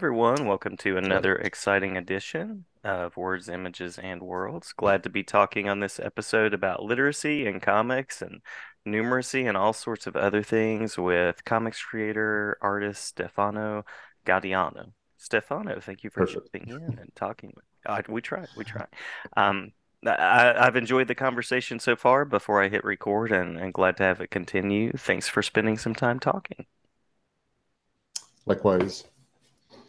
everyone. Welcome to another exciting edition of Words, Images, and Worlds. Glad to be talking on this episode about literacy and comics and numeracy and all sorts of other things with comics creator, artist Stefano Gaudiano. Stefano, thank you for Perfect. jumping in and talking with me. Uh, we try, we try. Um, I, I've enjoyed the conversation so far before I hit record and, and glad to have it continue. Thanks for spending some time talking. Likewise.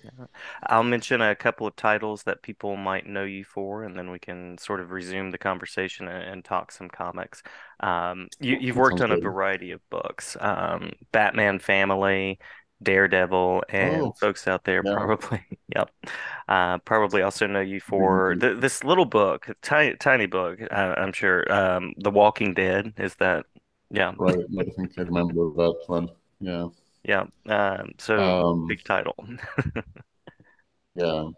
Yeah. I'll mention a couple of titles that people might know you for, and then we can sort of resume the conversation and, and talk some comics. Um, you, you've worked sounds on a variety of books, um, Batman Family, Daredevil, and Oh, folks out there yeah, probably, yep, uh, probably also know you for good. th this little book, tiny tiny book, uh, I'm sure. Um, The Walking Dead, is that? Yeah, Right. I think I remember that one. Yeah. Yeah. Um, so Um, big title. yeah.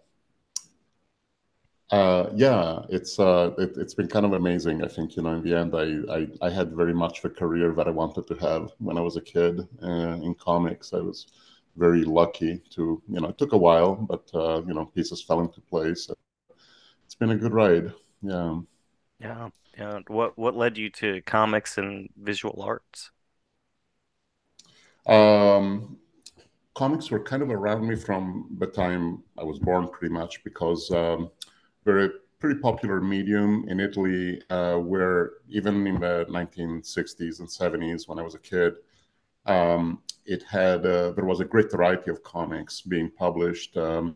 Uh, yeah, it's uh, it, it's been kind of amazing. I think, you know, in the end, I, I I had very much the career that I wanted to have when I was a kid uh, in comics. I was very lucky to, you know, it took a while, but uh, you know, pieces fell into place. It's been a good ride. Yeah. Yeah, yeah. What what led you to comics and visual arts? Um, comics were kind of around me from the time I was born, pretty much, because um, a pretty popular medium in Italy, uh, where even in the 1960s and 70s, when I was a kid, um, it had uh, there was a great variety of comics being published. Um,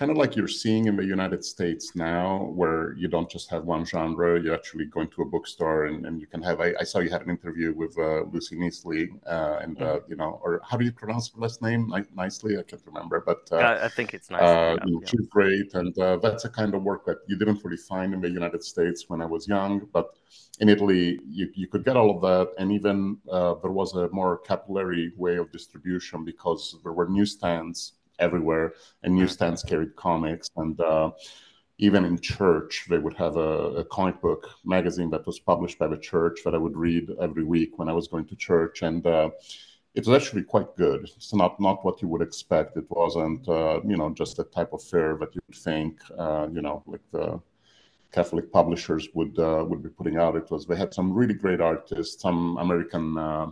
kind of like you're seeing in the United States now, where you don't just have one genre, you actually go into a bookstore and, and you can have. I, I saw you had an interview with uh, Lucy Knisley, uh, and hmm uh, you know, or how do you pronounce her last name? Ni- nicely, I can't remember, but uh, I, I think it's nicely. uh, Yeah, know, yeah. she's great, and uh, that's a kind of work that you didn't really find in the United States when I was young, but in Italy, you, you could get all of that, and even uh, there was a more capillary way of distribution because there were newsstands everywhere, and newsstands carried comics, and uh, even in church, they would have a, a comic book magazine that was published by the church that I would read every week when I was going to church, and uh, it was actually quite good. It's not not what you would expect. It wasn't, uh, you know, just the type of fare that you would think, uh, you know, like the Catholic publishers would uh, would be putting out. It was they had some really great artists, some American uh,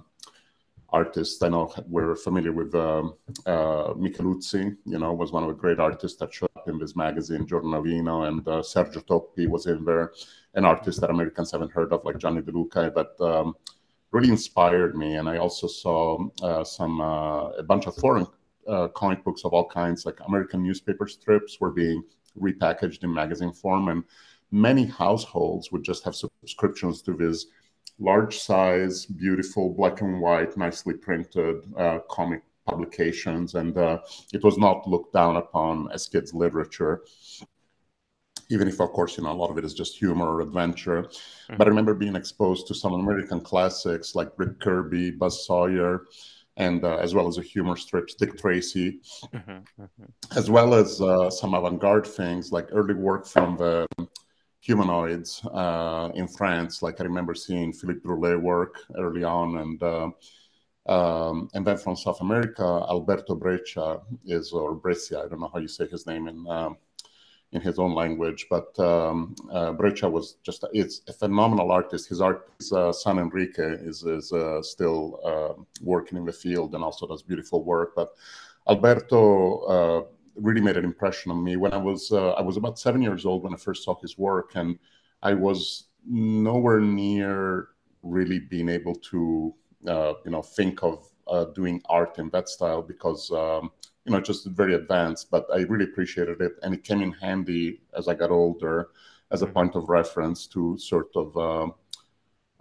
artists. I know we're familiar with um, uh, Micheluzzi. You know, was one of the great artists that showed up in this magazine. Giornalino and uh, Sergio Toppi was in there. An artist that Americans haven't heard of, like Gianni De Luca, that um, really inspired me. And I also saw uh, some uh, a bunch of foreign uh, comic books of all kinds, like American newspaper strips, were being repackaged in magazine form, and many households would just have subscriptions to these large size, beautiful, black and white, nicely printed uh, comic publications. And uh, it was not looked down upon as kids' literature, even if, of course, you know, a lot of it is just humor or adventure. But I hmm remember being exposed to some American classics like Rip Kirby, Buzz Sawyer, and uh, as well as a humor strips, Dick Tracy, hmm hmm as well as uh, some avant-garde things like early work from the humanoids uh, in France. Like I remember seeing Philippe Druillet work early on, and uh, um, and then from South America, Alberto Breccia is or Brescia. I don't know how you say his name in um, in his own language, but um, uh, Breccia was just it's a phenomenal artist. His art, his uh, son Enrique is is uh, still uh, working in the field and also does beautiful work. But Alberto really made an impression on me when I was uh, I was about seven years old when I first saw his work, and I was nowhere near really being able to uh, you know think of uh, doing art in that style because um, you know just very advanced. But I really appreciated it, and it came in handy as I got older as a hmm point of reference to sort of.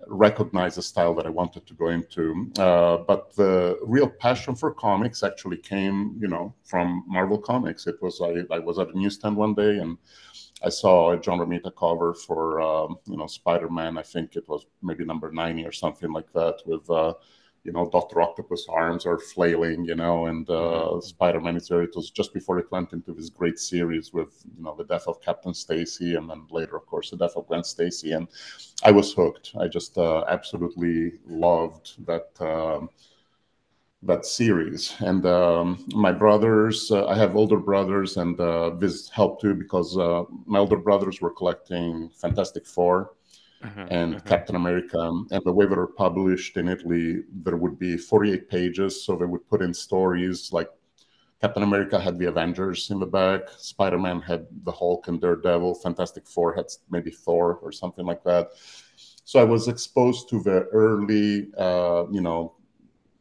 Recognize a style that I wanted to go into. Uh, but the real passion for comics actually came, you know, from Marvel Comics. It was I, I was at a newsstand one day and I saw a John Romita cover for um, you know Spider-Man. I think it was maybe number ninety or something like that with. Uh, you know, Doctor Octopus arms are flailing, you know, and uh, hmm Spider-Man is there. It was just before it went into this great series with, you know, the death of Captain Stacy, and then later, of course, the death of Gwen Stacy. And I was hooked. I just uh, absolutely loved that um, that series. And um, my brothers, uh, I have older brothers, and uh, this helped too because uh, my older brothers were collecting Fantastic 4 mm-hmm, and mm-hmm. Captain America. And the way they were published in Italy, there would be 48 pages. So they would put in stories like Captain America had the Avengers in the back, Spider Man had the Hulk and Daredevil, Fantastic Four had maybe Thor or something like that. So I was exposed to the early, uh, you know,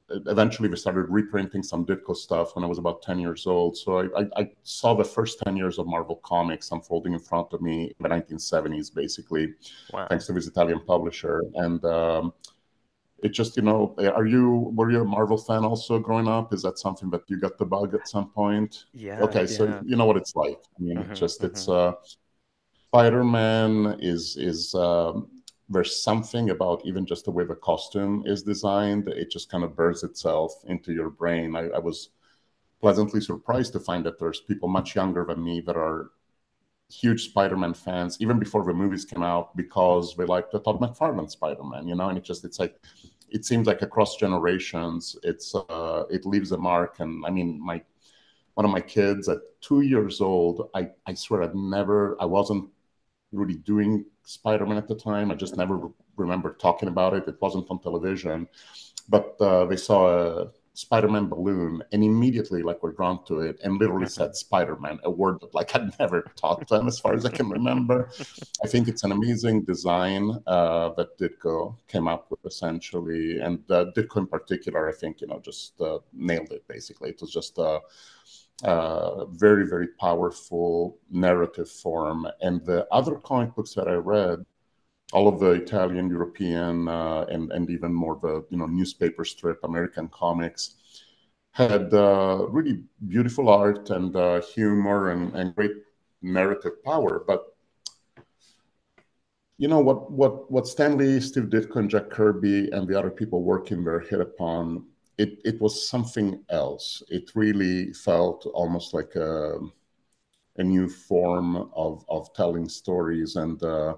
eventually we started reprinting some Ditko stuff when I was about 10 years old. So I, I, I, saw the first 10 years of Marvel Comics unfolding in front of me in the 1970s, basically, wow. thanks to this Italian publisher. And um, it just, you know, are you, were you a Marvel fan also growing up? Is that something that you got the bug at some point? Yeah. Okay, yeah. so you know what it's like. I mean, mm-hmm, just, mm-hmm. it's, uh, Spider-Man is, is, um, there's something about even just the way the costume is designed it just kind of bursts itself into your brain. I, I, was pleasantly surprised to find that there's people much younger than me that are huge spider-man fans even before the movies came out because they like the todd mcfarlane spider-man you know and it just it's like it seems like across generations it's uh it leaves a mark. And i mean my one of my kids at two years old i i swear I've never i wasn't really doing Spider-Man at the time. I just never remember talking about it. It wasn't on television, but uh, they saw a Spider-Man balloon and immediately like were drawn to it and literally said Spider-Man, a word that like I'd never taught them as far as I can remember. I think it's an amazing design uh, that Ditko came up with essentially, and uh, Ditko in particular, I think you know just uh, nailed it. Basically, it was just uh, very, very powerful narrative form. And the other comic books that I read, all of the Italian, European, uh, and and even more the you know newspaper strip American comics, had uh, really beautiful art and uh, humor and, and great narrative power. But you know what what what Stan Lee, Steve Ditko, and Jack Kirby and the other people working there hit upon it, it was something else. It really felt almost like a, a new form of, of telling stories. And uh,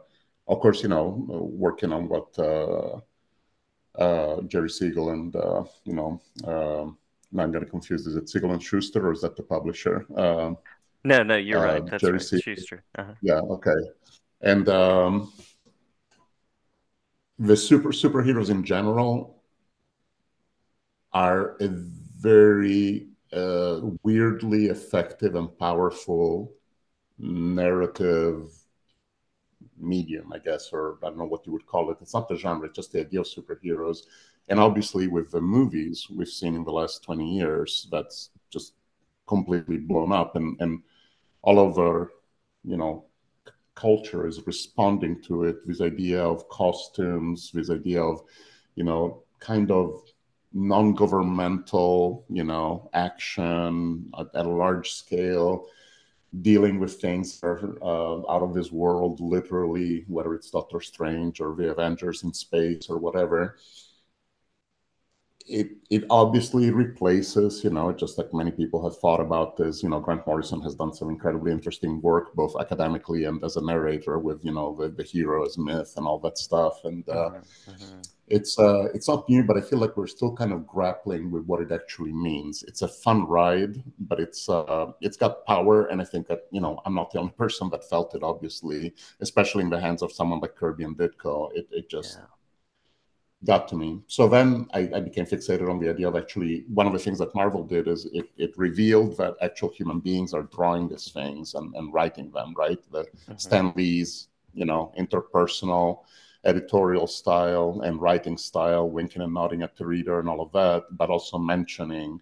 of course, you know, working on what uh, uh, Jerry Siegel and, uh, you know, um, now I'm getting confused. Is it Siegel and Shuster or is that the publisher? Um, no, no, you're right. Uh, That's Jerry right. Siegel. Shuster. Uh-huh. Yeah, okay. And um, the super superheroes in general are a very uh, weirdly effective and powerful narrative medium, I guess, or I don't know what you would call it. It's not the genre, it's just the idea of superheroes. And obviously, with the movies we've seen in the last 20 years, that's just completely blown up. And, and all of our, you know, culture is responding to it. This idea of costumes, this idea of, you know, kind of non-governmental, you know, action at, at, a large scale, dealing with things that are uh, out of this world, literally, whether it's Doctor Strange or the Avengers in space or whatever it it obviously replaces, you know, just like many people have thought about this. You know, Grant Morrison has done some incredibly interesting work, both academically and as a narrator, with you know the, the hero as myth and all that stuff. And uh, mm-hmm. mm-hmm. it's uh, it's not new, but I feel like we're still kind of grappling with what it actually means. It's a fun ride, but it's uh, it's got power, and I think that you know I'm not the only person that felt it. Obviously, especially in the hands of someone like Kirby and Ditko, it it just. Yeah got to me. So then I, I, became fixated on the idea of actually one of the things that Marvel did is it, it revealed that actual human beings are drawing these things and, and writing them, right? The mm-hmm. Stan Lee's, you know, interpersonal editorial style and writing style, winking and nodding at the reader and all of that, but also mentioning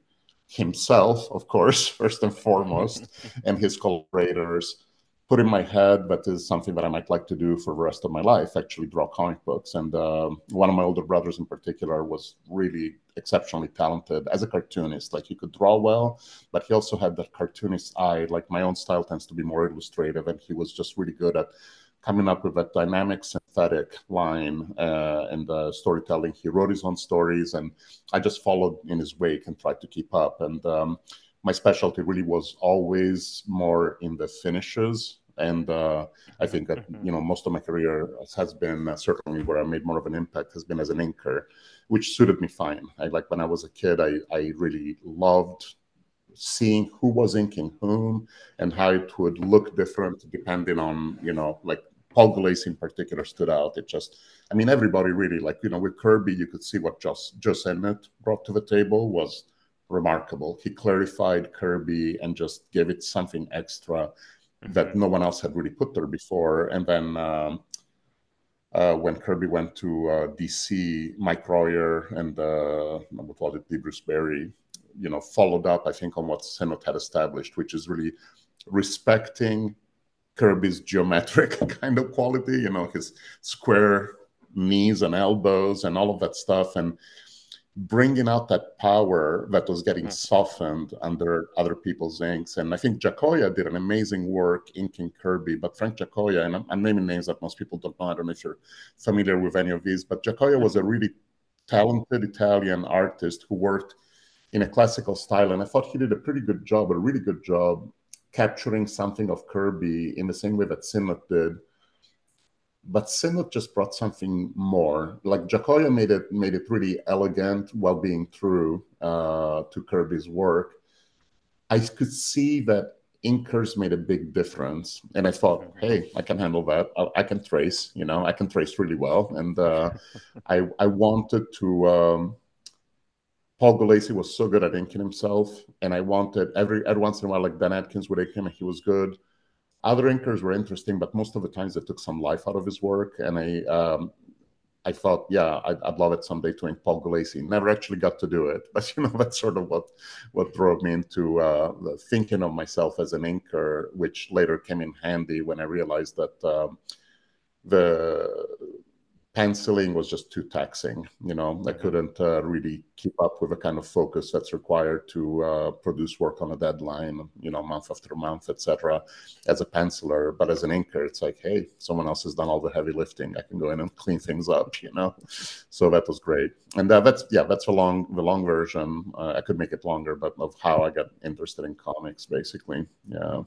himself, of course, first and foremost, and his collaborators put in my head, but is something that I might like to do for the rest of my life, actually draw comic books. And uh, one of my older brothers in particular was really exceptionally talented as a cartoonist. Like he could draw well, but he also had that cartoonist eye. Like my own style tends to be more illustrative, and he was just really good at coming up with that dynamic synthetic line uh, and uh, storytelling. He wrote his own stories, and I just followed in his wake and tried to keep up. And um, my specialty really was always more in the finishes And uh, I think that mm-hmm. you know most of my career has been uh, certainly where I made more of an impact has been as an inker, which suited me fine. I like when I was a kid, I I really loved seeing who was inking whom and how it would look different depending on you know like Paul Gulacy in particular stood out. It just, I mean, everybody really like you know with Kirby, you could see what just Joe brought to the table was remarkable. He clarified Kirby and just gave it something extra mm-hmm. that no one else had really put there before. And then um, uh, when Kirby went to uh, DC, Mike Royer and uh, what was it, Bruce Berry, you know, followed up, I think, on what Sinnott had established, which is really respecting Kirby's geometric kind of quality, you know, his square knees and elbows and all of that stuff, and bringing out that power that was getting mm. softened under other people's inks. And I think Giacoia did an amazing work inking Kirby, but Frank Giacoia, and I'm, I'm, naming names that most people don't know. I don't know if you're familiar with any of these, but Giacoia was a really talented Italian artist who worked in a classical style. And I thought he did a pretty good job, a really good job capturing something of Kirby in the same way that Sinnott did but Sinnott just brought something more. Like Giacoia made it made it really elegant while being true uh, to Kirby's work. I could see that inkers made a big difference, and I thought, hey, I can handle that. I, I can trace, you know, I can trace really well, and uh, I I wanted to. Um, Paul Gulacy was so good at inking himself, and I wanted every every once in a while, like Dan Adkins would ink him, and he was good. Other inkers were interesting, but most of the times they took some life out of his work. And I, um, I thought, yeah, I'd, I'd, love it someday to ink Paul Gulacy. Never actually got to do it, but you know that's sort of what what drove me into uh, thinking of myself as an inker, which later came in handy when I realized that um, the penciling was just too taxing. You know, I couldn't uh, really keep up with the kind of focus that's required to uh, produce work on a deadline, you know, month after month, etc. As a penciler, but as an inker, it's like, hey, someone else has done all the heavy lifting. I can go in and clean things up, you know. So that was great, and uh, that's yeah, that's a long the long version. Uh, I could make it longer, but of how I got interested in comics, basically. Yeah.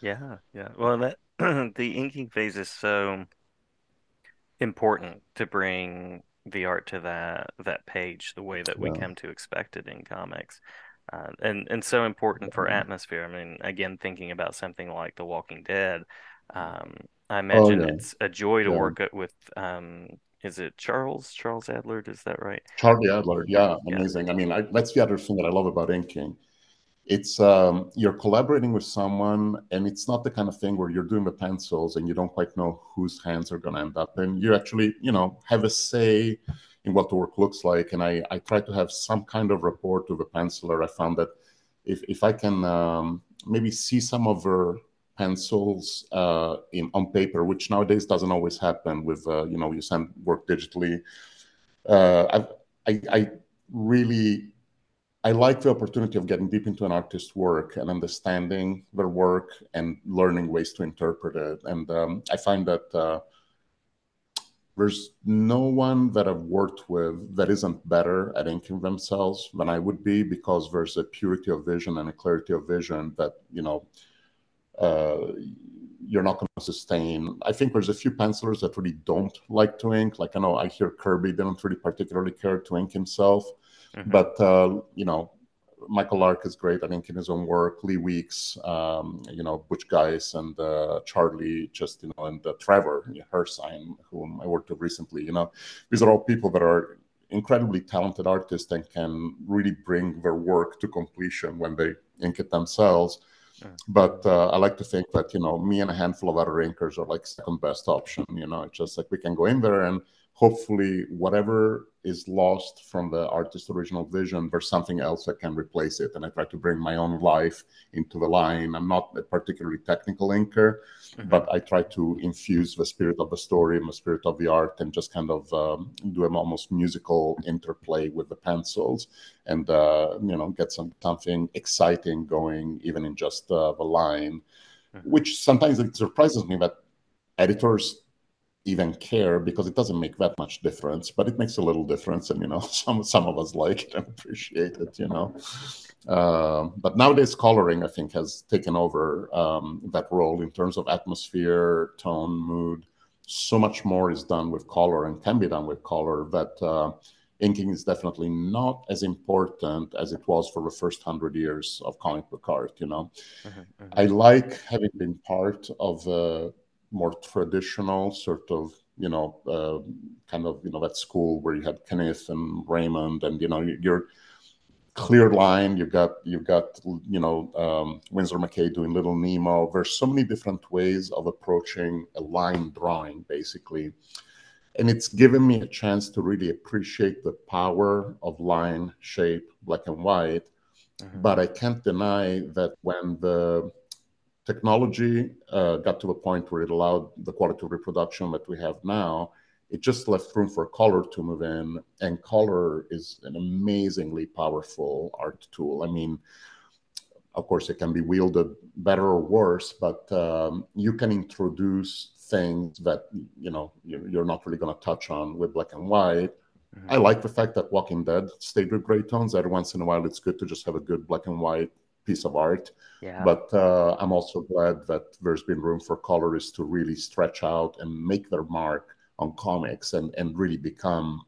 Yeah, yeah. Well, that the inking phase is so important to bring the art to that that page the way that we come to expect it in comics. Uh, and and so important for atmosphere. I mean, again, thinking about something like The Walking Dead, um, I oh, imagine oh, yeah. it's a joy to yeah. work with. Um, is it Charles Charles Adlard? Is that right? Charlie Adlard, yeah, amazing. Yeah. I mean, I, that's the other thing that I love about inking it's um, you're collaborating with someone and it's not the kind of thing where you're doing the pencils and you don't quite know whose hands are going to end up. And you actually you know have a say in what the work looks like. And i i try to have some kind of rapport to the penciler. I found that if if i can um, maybe see some of her pencils uh, in on paper which nowadays doesn't always happen with uh, you know you send work digitally uh, I, I, I really I like the opportunity of getting deep into an artist's work and understanding their work and learning ways to interpret it. And um, I find that uh, there's no one that I've worked with that isn't better at inking themselves than I would be because there's a purity of vision and a clarity of vision that, you know, uh, you're not going to sustain. I think there's a few pencilers that really don't like to ink. Like I know I hear Kirby didn't really particularly care to ink himself. Mm-hmm. But uh, you know, Michael Lark is great. I think in his own work, Lee Weeks, um, you know, Butch Guice and uh, Charlie, just you know, and uh, Trevor Hairsine, whom I worked with recently. You know, these are all people that are incredibly talented artists and can really bring their work to completion when they ink it themselves. Mm. But uh, I like to think that you know me and a handful of other inkers are like second best option. You know, it's just like we can go in there and hopefully whatever is lost from the artist's original vision there's something else that can replace it and i try to bring my own life into the line i'm not a particularly technical inker mm-hmm. but i try to infuse the spirit of the story and the spirit of the art and just kind of um, do an almost musical interplay with the pencils and uh, you know get some something exciting going even in just uh, the line mm-hmm. which sometimes it surprises me that editors even care because it doesn't make that much difference, but it makes a little difference, and you know, some some of us like it and appreciate it, you know. Uh, but nowadays, coloring, I think, has taken over um, that role in terms of atmosphere, tone, mood. So much more is done with color and can be done with color that uh, inking is definitely not as important as it was for the first hundred years of comic book art. You know, mm-hmm, mm-hmm. I like having been part of a more traditional sort of you know uh, kind of you know that school where you had Caniff and Raymond and you know you're clear line. You've got you've got you know um, Winsor McCay doing Little Nemo. There's so many different ways of approaching a line drawing, basically, and it's given me a chance to really appreciate the power of line, shape, black and white. Mm-hmm. But I can't deny that when the technology uh, got to a point where it allowed the quality of reproduction that we have now, it just left room for color to move in. And color is an amazingly powerful art tool. I mean, of course, it can be wielded better or worse, but um, you can introduce things that you know you're not really going to touch on with black and white. Mm-hmm. I like the fact that Walking Dead stayed with gray tones. Every once in a while, it's good to just have a good black and white piece of art. Yeah. But uh, I'm also glad that there's been room for colorists to really stretch out and make their mark on comics and, and really become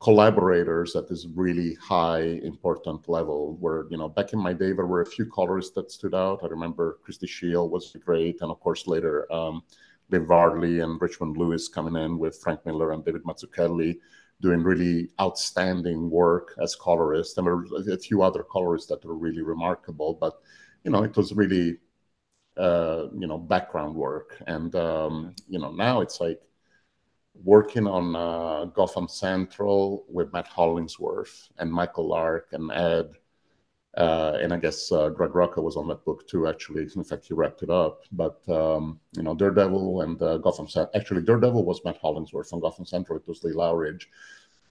collaborators at this really high important level where you know back in my day there were a few colorists that stood out i remember christie scheele was great and of course later um, Dave Varley and Richmond Lewis coming in with Frank Miller and David Mazzucchelli doing really outstanding work as colorists and there were a few other colorists that were really remarkable but you know it was really uh, you know background work and um, you know now it's like working on uh, Gotham Central with Matt Hollingsworth and Michael Lark and Ed. Uh, and I guess uh, Greg Rucka was on that book too. Actually, in fact, he wrapped it up. But um, you know, Daredevil and uh, Gotham Central. Actually, Daredevil was Matt Hollingsworth, and Gotham Central it was Lee Loughridge.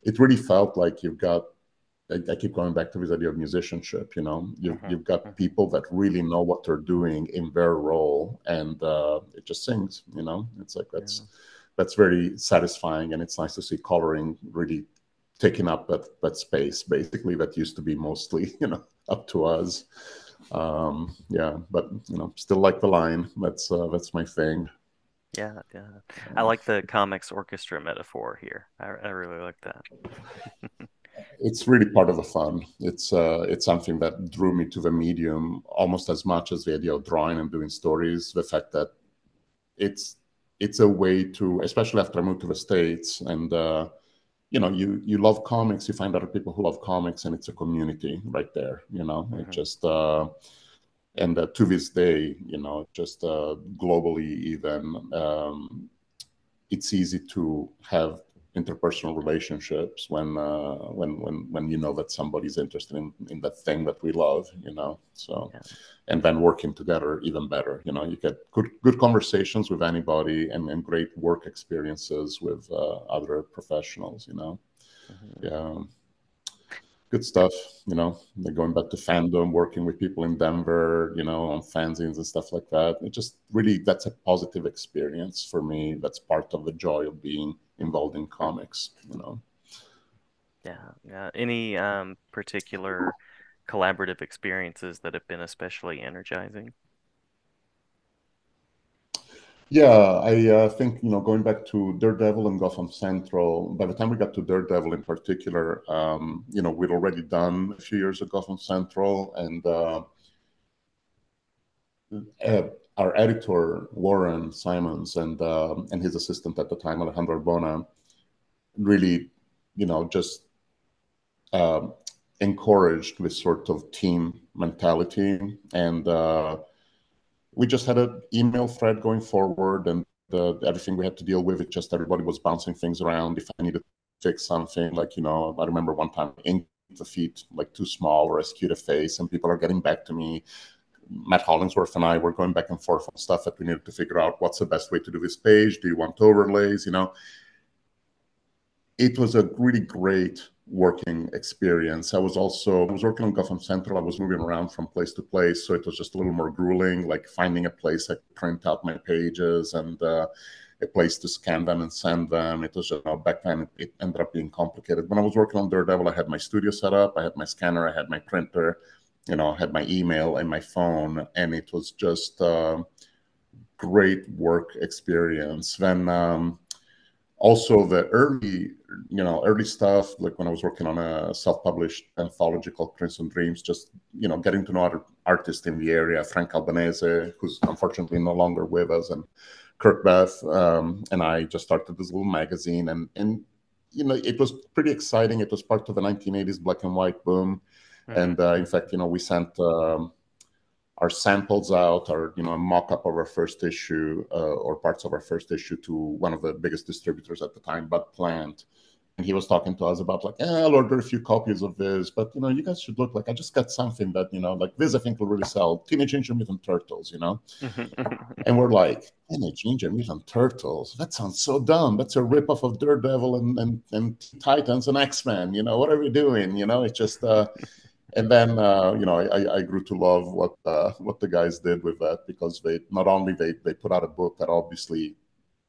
It really felt like you've got. I, I keep going back to this idea of musicianship. You know, you, mm-hmm. you've got mm-hmm. people that really know what they're doing in their role, and uh, it just sings. You know, it's like that's. Yeah that's very satisfying and it's nice to see coloring really taking up that that space basically that used to be mostly you know up to us. Um yeah but you know still like the line. That's uh, that's my thing. Yeah yeah. I like the comics orchestra metaphor here. I, I really like that. It's really part of the fun. It's uh it's something that drew me to the medium almost as much as the idea of drawing and doing stories. The fact that it's it's a way to, especially after I moved to the States and, uh, you know, you, you love comics, you find other people who love comics and it's a community right there, you know, mm-hmm. it just, uh, and uh, to this day, you know, just uh, globally even, um, it's easy to have interpersonal relationships when uh, when when when you know that somebody's interested in in that thing that we love you know? So yeah. and then working together even better you know? You get good good conversations with anybody and, and great work experiences with uh, other professionals you know? Mm-hmm. yeah. Good stuff you know? They're going back to fandom working with people in denver you know on fanzines and stuff like that. It just really that's a positive experience for me. That's part of the joy of being involved in comics, you know. Yeah, yeah. Any um, particular collaborative experiences that have been especially energizing? Yeah, I uh, think you know going back to Daredevil and Gotham Central. By the time we got to Daredevil in particular, um, you know we'd already done a few years of Gotham Central, and uh, uh, our editor Warren Simons and uh, and his assistant at the time Alejandro Arbona really, you know, just uh, encouraged this sort of team mentality, and uh, we just had an email thread going forward, and the, everything we had to deal with, it just everybody was bouncing things around. If I needed to fix something, like you know, I remember one time the feet like too small or as cute a face, and people are getting back to me Matt Hollingsworth and I were going back and forth on stuff that we needed to figure out what's the best way to do this page. Do you want overlays? You know, it was a really great working experience. I was also I was working on Gotham Central. I was moving around from place to place, so it was just a little more grueling. Like finding a place I could print out my pages and uh, a place to scan them and send them. It was you know, back then it ended up being complicated. When I was working on Daredevil, I had my studio set up. I had my scanner. I had my printer you know, had my email and my phone, and it was just uh, great work experience. Then um, also the early, you know, early stuff, like when I was working on a self-published anthology called Crimson Dreams, just you know, getting to know other artists in the area, Frank Albanese, who's unfortunately no longer with us, and Kirk Beth, um, and I just started this little magazine, and and you know, it was pretty exciting. It was part of the 1980s black and white boom Mm-hmm. And uh, in fact, you know, we sent um, our samples out, our you know, a mock-up of our first issue uh, or parts of our first issue to one of the biggest distributors at the time, Bud Plant. And he was talking to us about like, eh, I'll order a few copies of this, but you know, you guys should look like I just got something that you know, like this I think will really sell. Teenage Ninja Mutant Turtles, you know. and we're like, Teenage Ninja Mutant Turtles. That sounds so dumb. That's a ripoff of Daredevil and and, and Titans and X Men. You know, what are we doing? You know, it's just. uh and then uh, you know I, I, grew to love what uh, what the guys did with that because they not only they they put out a book that obviously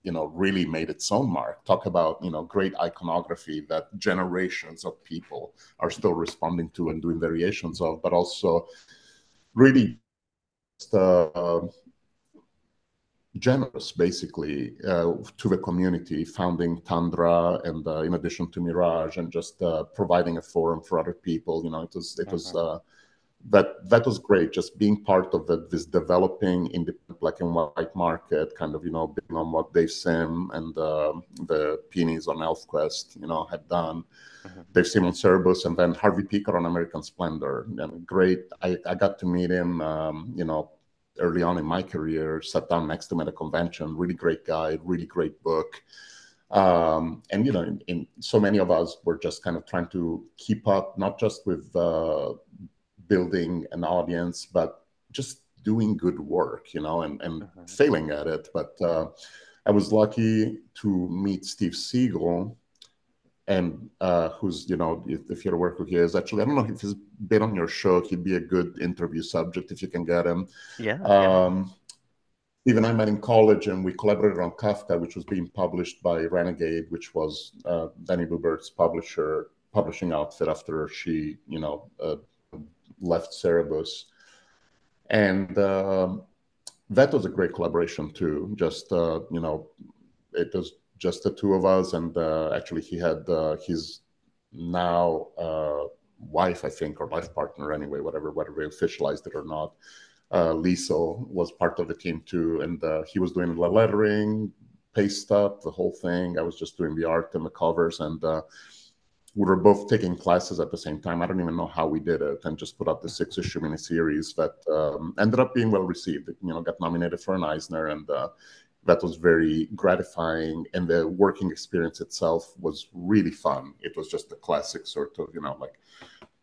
you know really made its own mark. Talk about you know great iconography that generations of people are still responding to and doing variations of but also really just, uh, generous basically uh, to the community, founding Tundra and uh, in addition to Mirage and just uh, providing a forum for other people. You know, it was it was mm-hmm. uh, that that was great. Just being part of the, this developing in the black and white market, kind of you know, being on what Dave Sim and um, the Pinis on ElfQuest, you know, had done. Mm-hmm. Dave Sim on Cerebus, and then Harvey Pekar on American Splendor. And great. I, I got to meet him. Um, you know, early on in my career, sat down next to him at a convention. Really great guy, really great book. Um, and you know, in, in, so many of us were just kind of trying to keep up, not just with uh, building an audience, but just doing good work, you know, and, and uh-huh. failing at it. But uh, I was lucky to meet Steve Seagle, and uh, who's you know if, if, you're aware who he is. Actually i don't know if he's been on your show. He'd be a good interview subject if you can get him. Yeah, um, yeah. even i met in college and we collaborated on kafka which was being published by renegade which was uh, Deni Loubert's publisher publishing outfit after she you know uh, left cerebus. And um, that was a great collaboration too. Just uh, you know it was just the two of us. And uh, actually, he had uh, his now uh, wife, I think, or life partner anyway, whatever, whether we officialized it or not. Uh, Liesl was part of the team too, and uh, he was doing the lettering, paste up, the whole thing. I was just doing the art and the covers, and uh, we were both taking classes at the same time. I don't even know how we did it, and just put out the six issue miniseries that um, ended up being well received. You know, got nominated for an Eisner, and that was very gratifying and the working experience itself was really fun. It was just a classic sort of you know like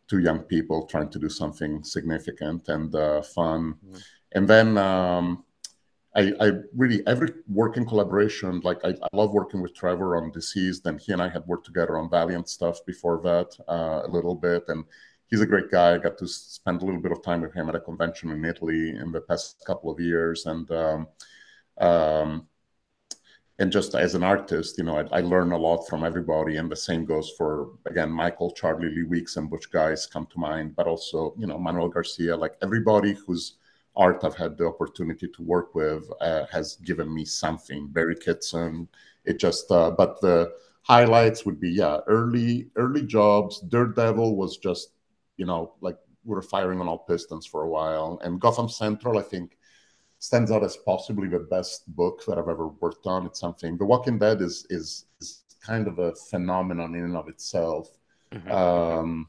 two young people trying to do something significant and uh, fun. Mm-hmm. and then um, I, I, really every working collaboration like I, I, love working with trevor on DCeased and he and i had worked together on valiant stuff before that uh, a little bit and he's a great guy. I got to spend a little bit of time with him at a convention in italy in the past couple of years and um, um, and just as an artist, you know, I, I, learn a lot from everybody, and the same goes for again Michael, Charlie Lee Weeks, and Butch Guice come to mind, but also you know Manuel Garcia, like everybody whose art I've had the opportunity to work with uh, has given me something. Barry Kitson, it just, uh, but the highlights would be yeah, early early jobs. Daredevil was just you know like we were firing on all pistons for a while, and Gotham Central, I think stands out as possibly the best book that I've ever worked on. It's something. The Walking Dead is is, is kind of a phenomenon in and of itself. Mm-hmm. Um,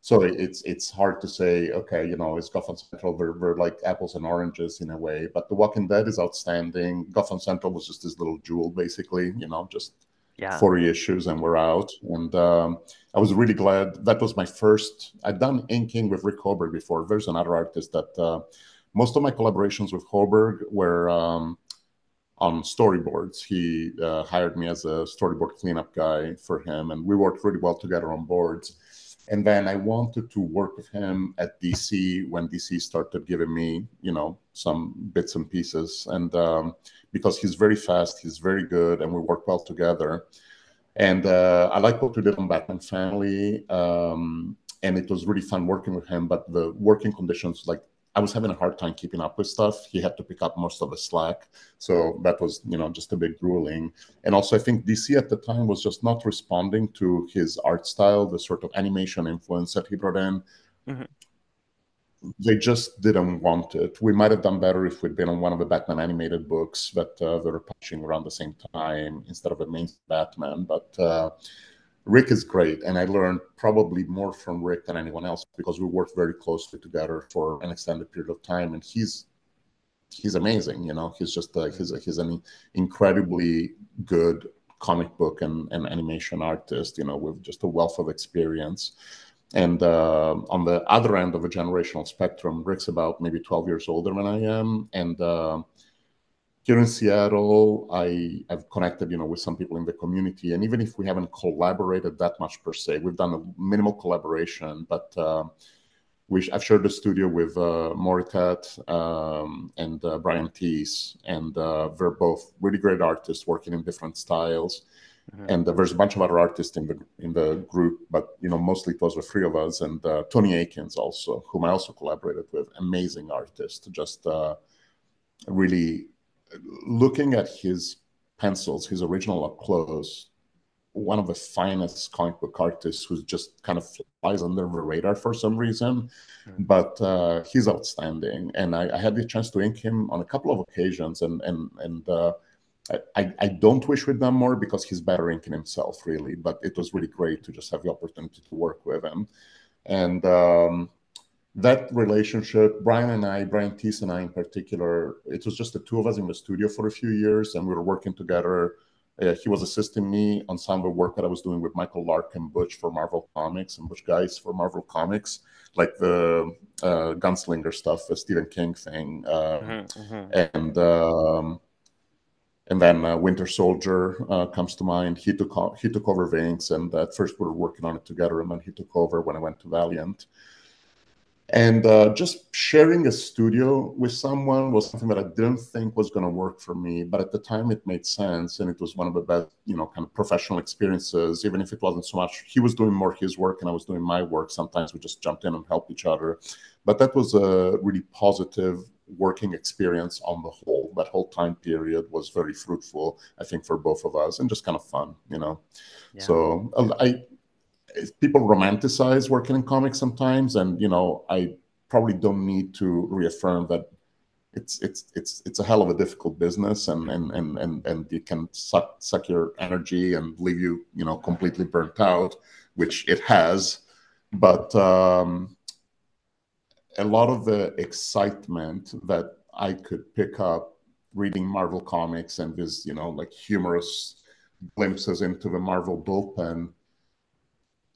so it's it's hard to say. Okay, you know, is Gotham Central we're, we're like apples and oranges in a way, but The Walking Dead is outstanding. Gotham Central was just this little jewel, basically. You know, just yeah. 40 issues and we're out. And um, I was really glad. That was my first. I'd done inking with Rick Hoberg before. There's another artist that. Uh, most of my collaborations with Hoberg were um, on storyboards. He uh, hired me as a storyboard cleanup guy for him, and we worked really well together on boards. And then I wanted to work with him at DC when DC started giving me, you know, some bits and pieces. And um, because he's very fast, he's very good, and we work well together. And uh, I like what we did on Batman Family. Um, and it was really fun working with him. But the working conditions, like I was having a hard time keeping up with stuff. He had to pick up most of the slack, so that was you know just a bit grueling. And also, I think DC at the time was just not responding to his art style, the sort of animation influence that he brought in. Mm-hmm they just didn't want it. We might have done better if we'd been on one of the Batman animated books that uh, they were publishing around the same time instead of a main Batman. But uh, Rick is great, and I learned probably more from Rick than anyone else because we worked very closely together for an extended period of time, and he's he's amazing. You know, he's just uh, he's he's an incredibly good comic book and, and animation artist. You know, with just a wealth of experience. And uh, on the other end of a generational spectrum, Rick's about maybe 12 years older than I am. And uh, here in Seattle, I have connected, you know, with some people in the community. And even if we haven't collaborated that much per se, we've done a minimal collaboration. But uh, we, I've shared the studio with uh, Moritat um, and uh, Brian Thies, and uh, they're both really great artists working in different styles. Mm-hmm. And uh, there's a bunch of other artists in the in the group, but you know mostly it was the three of us and uh, Tony Akins also, whom I also collaborated with, amazing artist. Just uh, really looking at his pencils, his original up close, one of the finest comic book artists who just kind of flies under the radar for some reason, mm-hmm. but uh, he's outstanding. And I, I, had the chance to ink him on a couple of occasions, and and and uh, I, I don't wish we'd done more because he's better inking himself, really. But it was really great to just have the opportunity to work with him. And um, that relationship, Brian and I, Brian Thies and I in particular, it was just the two of us in the studio for a few years, and we were working together. Uh, he was assisting me on some of the work that I was doing with Michael Lark and Butch for Marvel Comics and Butch Guice for Marvel Comics, like the uh, gunslinger stuff, the Stephen King thing. Uh, mm-hmm, mm-hmm. And um, and then uh, Winter Soldier uh, comes to mind. He took he took over Vince, and at first we were working on it together, and then he took over when I went to Valiant. And uh, just sharing a studio with someone was something that I didn't think was going to work for me, but at the time it made sense, and it was one of the best, you know, kind of professional experiences. Even if it wasn't so much, he was doing more his work, and I was doing my work. Sometimes we just jumped in and helped each other, but that was a really positive working experience on the whole. That whole time period was very fruitful, I think, for both of us, and just kind of fun, you know. Yeah. So I, people romanticize working in comics sometimes, and you know, I probably don't need to reaffirm that it's it's it's it's a hell of a difficult business, and and and and and it can suck suck your energy and leave you, you know, completely burnt out, which it has. But um, a lot of the excitement that I could pick up reading Marvel comics and this, you know, like humorous glimpses into the Marvel bullpen.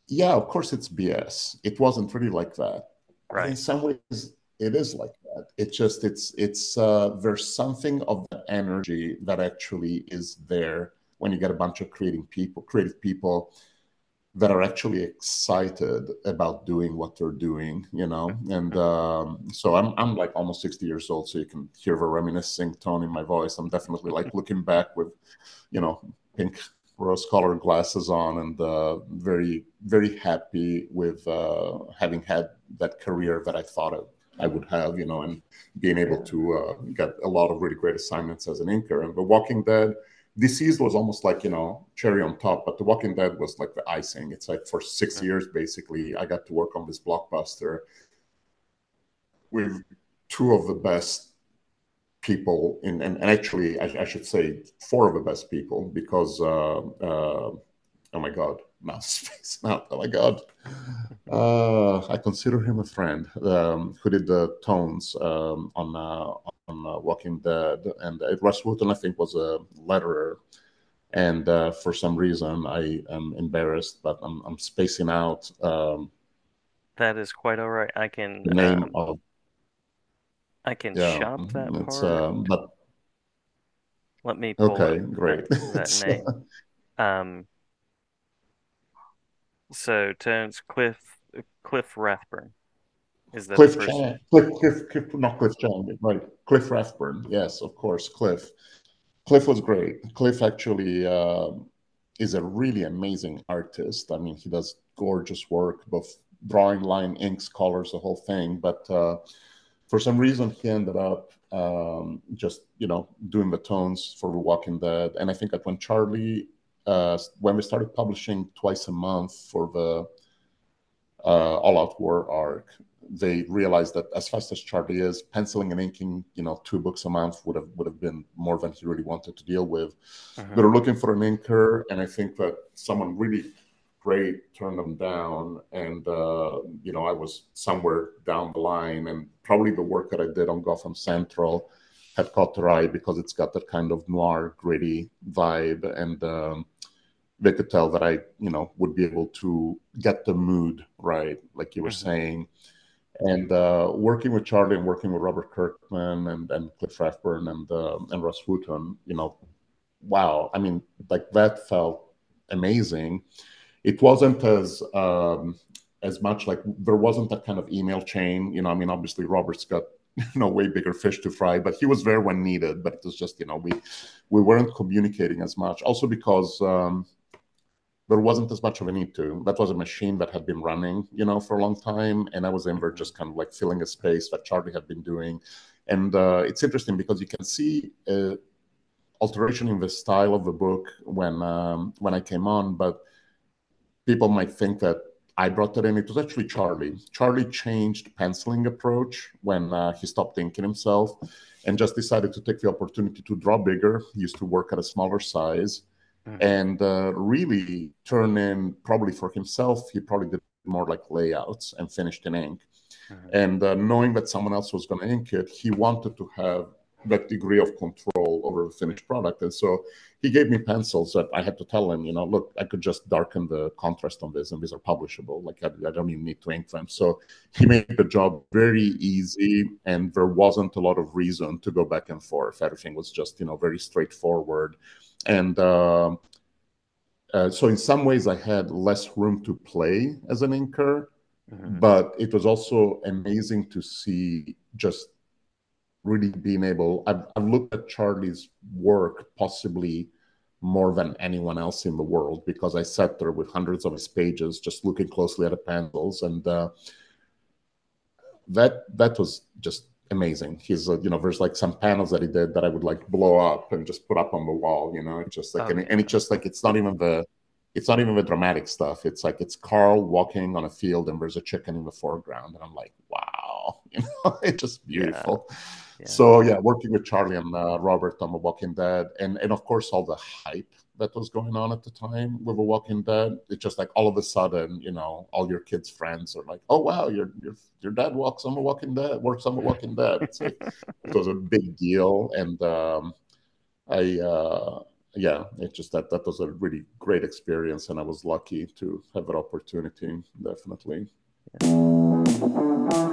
Yeah, of course it's BS. It wasn't really like that. Right. In some ways, it is like that. It just it's it's uh, there's something of that energy that actually is there when you get a bunch of creating people, creative people that are actually excited about doing what they're doing, you know. And um, so I'm I'm like almost 60 years old, so you can hear the reminiscing tone in my voice. I'm definitely like looking back with, you know, pink rose-colored glasses on, and uh, very very happy with uh, having had that career that I thought I would have, you know, and being able to uh, get a lot of really great assignments as an inker. And The Walking Dead DCeased was almost like you know cherry on top, but The Walking Dead was like the icing. It's like for six years basically, I got to work on this blockbuster with two of the best people in, and, and actually I, I, should say four of the best people because uh, uh, oh my god, mouse space mouth. Oh my god, uh, I consider him a friend um, who did the tones um, on uh, on uh, Walking Dead, and uh, Rus Wooton, I think, was a letterer. And uh, for some reason, I am embarrassed, but I'm, I'm spacing out. Um, that is quite all right. I can the name um, of. I can yeah, shop that part. Uh, but let me pull okay, great. that, that name. Um. So Tones Cliff Cliff Rathburn. Is that Cliff, Chang, Cliff, Cliff, Cliff, not Cliff Chiang, right? Cliff Rathburn. Yes, of course, Cliff. Cliff was great. Cliff actually uh, is a really amazing artist. I mean, he does gorgeous work, both drawing line, inks, colors, the whole thing. But uh, for some reason, he ended up um, just you know doing the tones for The Walking Dead. And I think that when Charlie, uh, when we started publishing twice a month for the uh, All Out War arc, they realized that as fast as Charlie is, penciling and inking, you know, two books a month would have would have been more than he really wanted to deal with. Uh-huh. They were looking for an inker, and I think that someone really great turned them down, and uh, you know, I was somewhere down the line, and probably the work that I did on Gotham Central had caught their eye because it's got that kind of noir, gritty vibe, and um, they could tell that I, you know, would be able to get the mood right, like you were mm-hmm. saying and uh, working with Charlie and working with Robert Kirkman and, and Cliff Rathburn and uh, and Rus Wooton, you know, wow! I mean, like that felt amazing. It wasn't as um, as much like there wasn't that kind of email chain. You know, I mean, obviously Robert's got you know way bigger fish to fry, but he was there when needed. But it was just you know we we weren't communicating as much. Also because um, there wasn't as much of a need to. That was a machine that had been running, you know, for a long time, and I was in there just kind of like filling a space that Charlie had been doing. And uh, it's interesting because you can see uh, alteration in the style of the book when um, when I came on, but people might think that I brought it in. It was actually Charlie. Charlie changed penciling approach when uh, he stopped thinking himself and just decided to take the opportunity to draw bigger. He used to work at a smaller size mm-hmm. and uh, really turn in probably for himself. He probably did more like layouts and finished in ink. Mm-hmm. And uh, knowing that someone else was going to ink it, he wanted to have that degree of control over the finished product. And so he gave me pencils that I had to tell him, you know, look, I could just darken the contrast on this and these are publishable. Like I, I don't even need to ink them. So he made the job very easy and there wasn't a lot of reason to go back and forth. Everything was just, you know, very straightforward and uh, uh, so in some ways I had less room to play as an inker, mm-hmm. but it was also amazing to see just really being able. I've, I've, looked at Charlie's work possibly more than anyone else in the world because I sat there with hundreds of his pages, just looking closely at the panels, and uh, that that was just amazing. He's, uh, you know, there's like some panels that he did that I would like blow up and just put up on the wall, you know, it's just like, oh, and, and it's just like, it's not even the, it's not even the dramatic stuff. It's like, it's Carl walking on a field and there's a chicken in the foreground. And I'm like, wow, you know, it's just beautiful. Yeah. Yeah. So yeah, working with Charlie and uh, Robert on The Walking Dead, and and of course all the hype that was going on at the time with The Walking Dead. It's just like all of a sudden, you know, all your kids' friends are like, "Oh wow, your your your dad walks on The Walking Dead, works on The Walking Dead." Like, it was a big deal, and um, I. Uh, yeah, it just that that was a really great experience, and I was lucky to have that opportunity. Definitely. Yeah.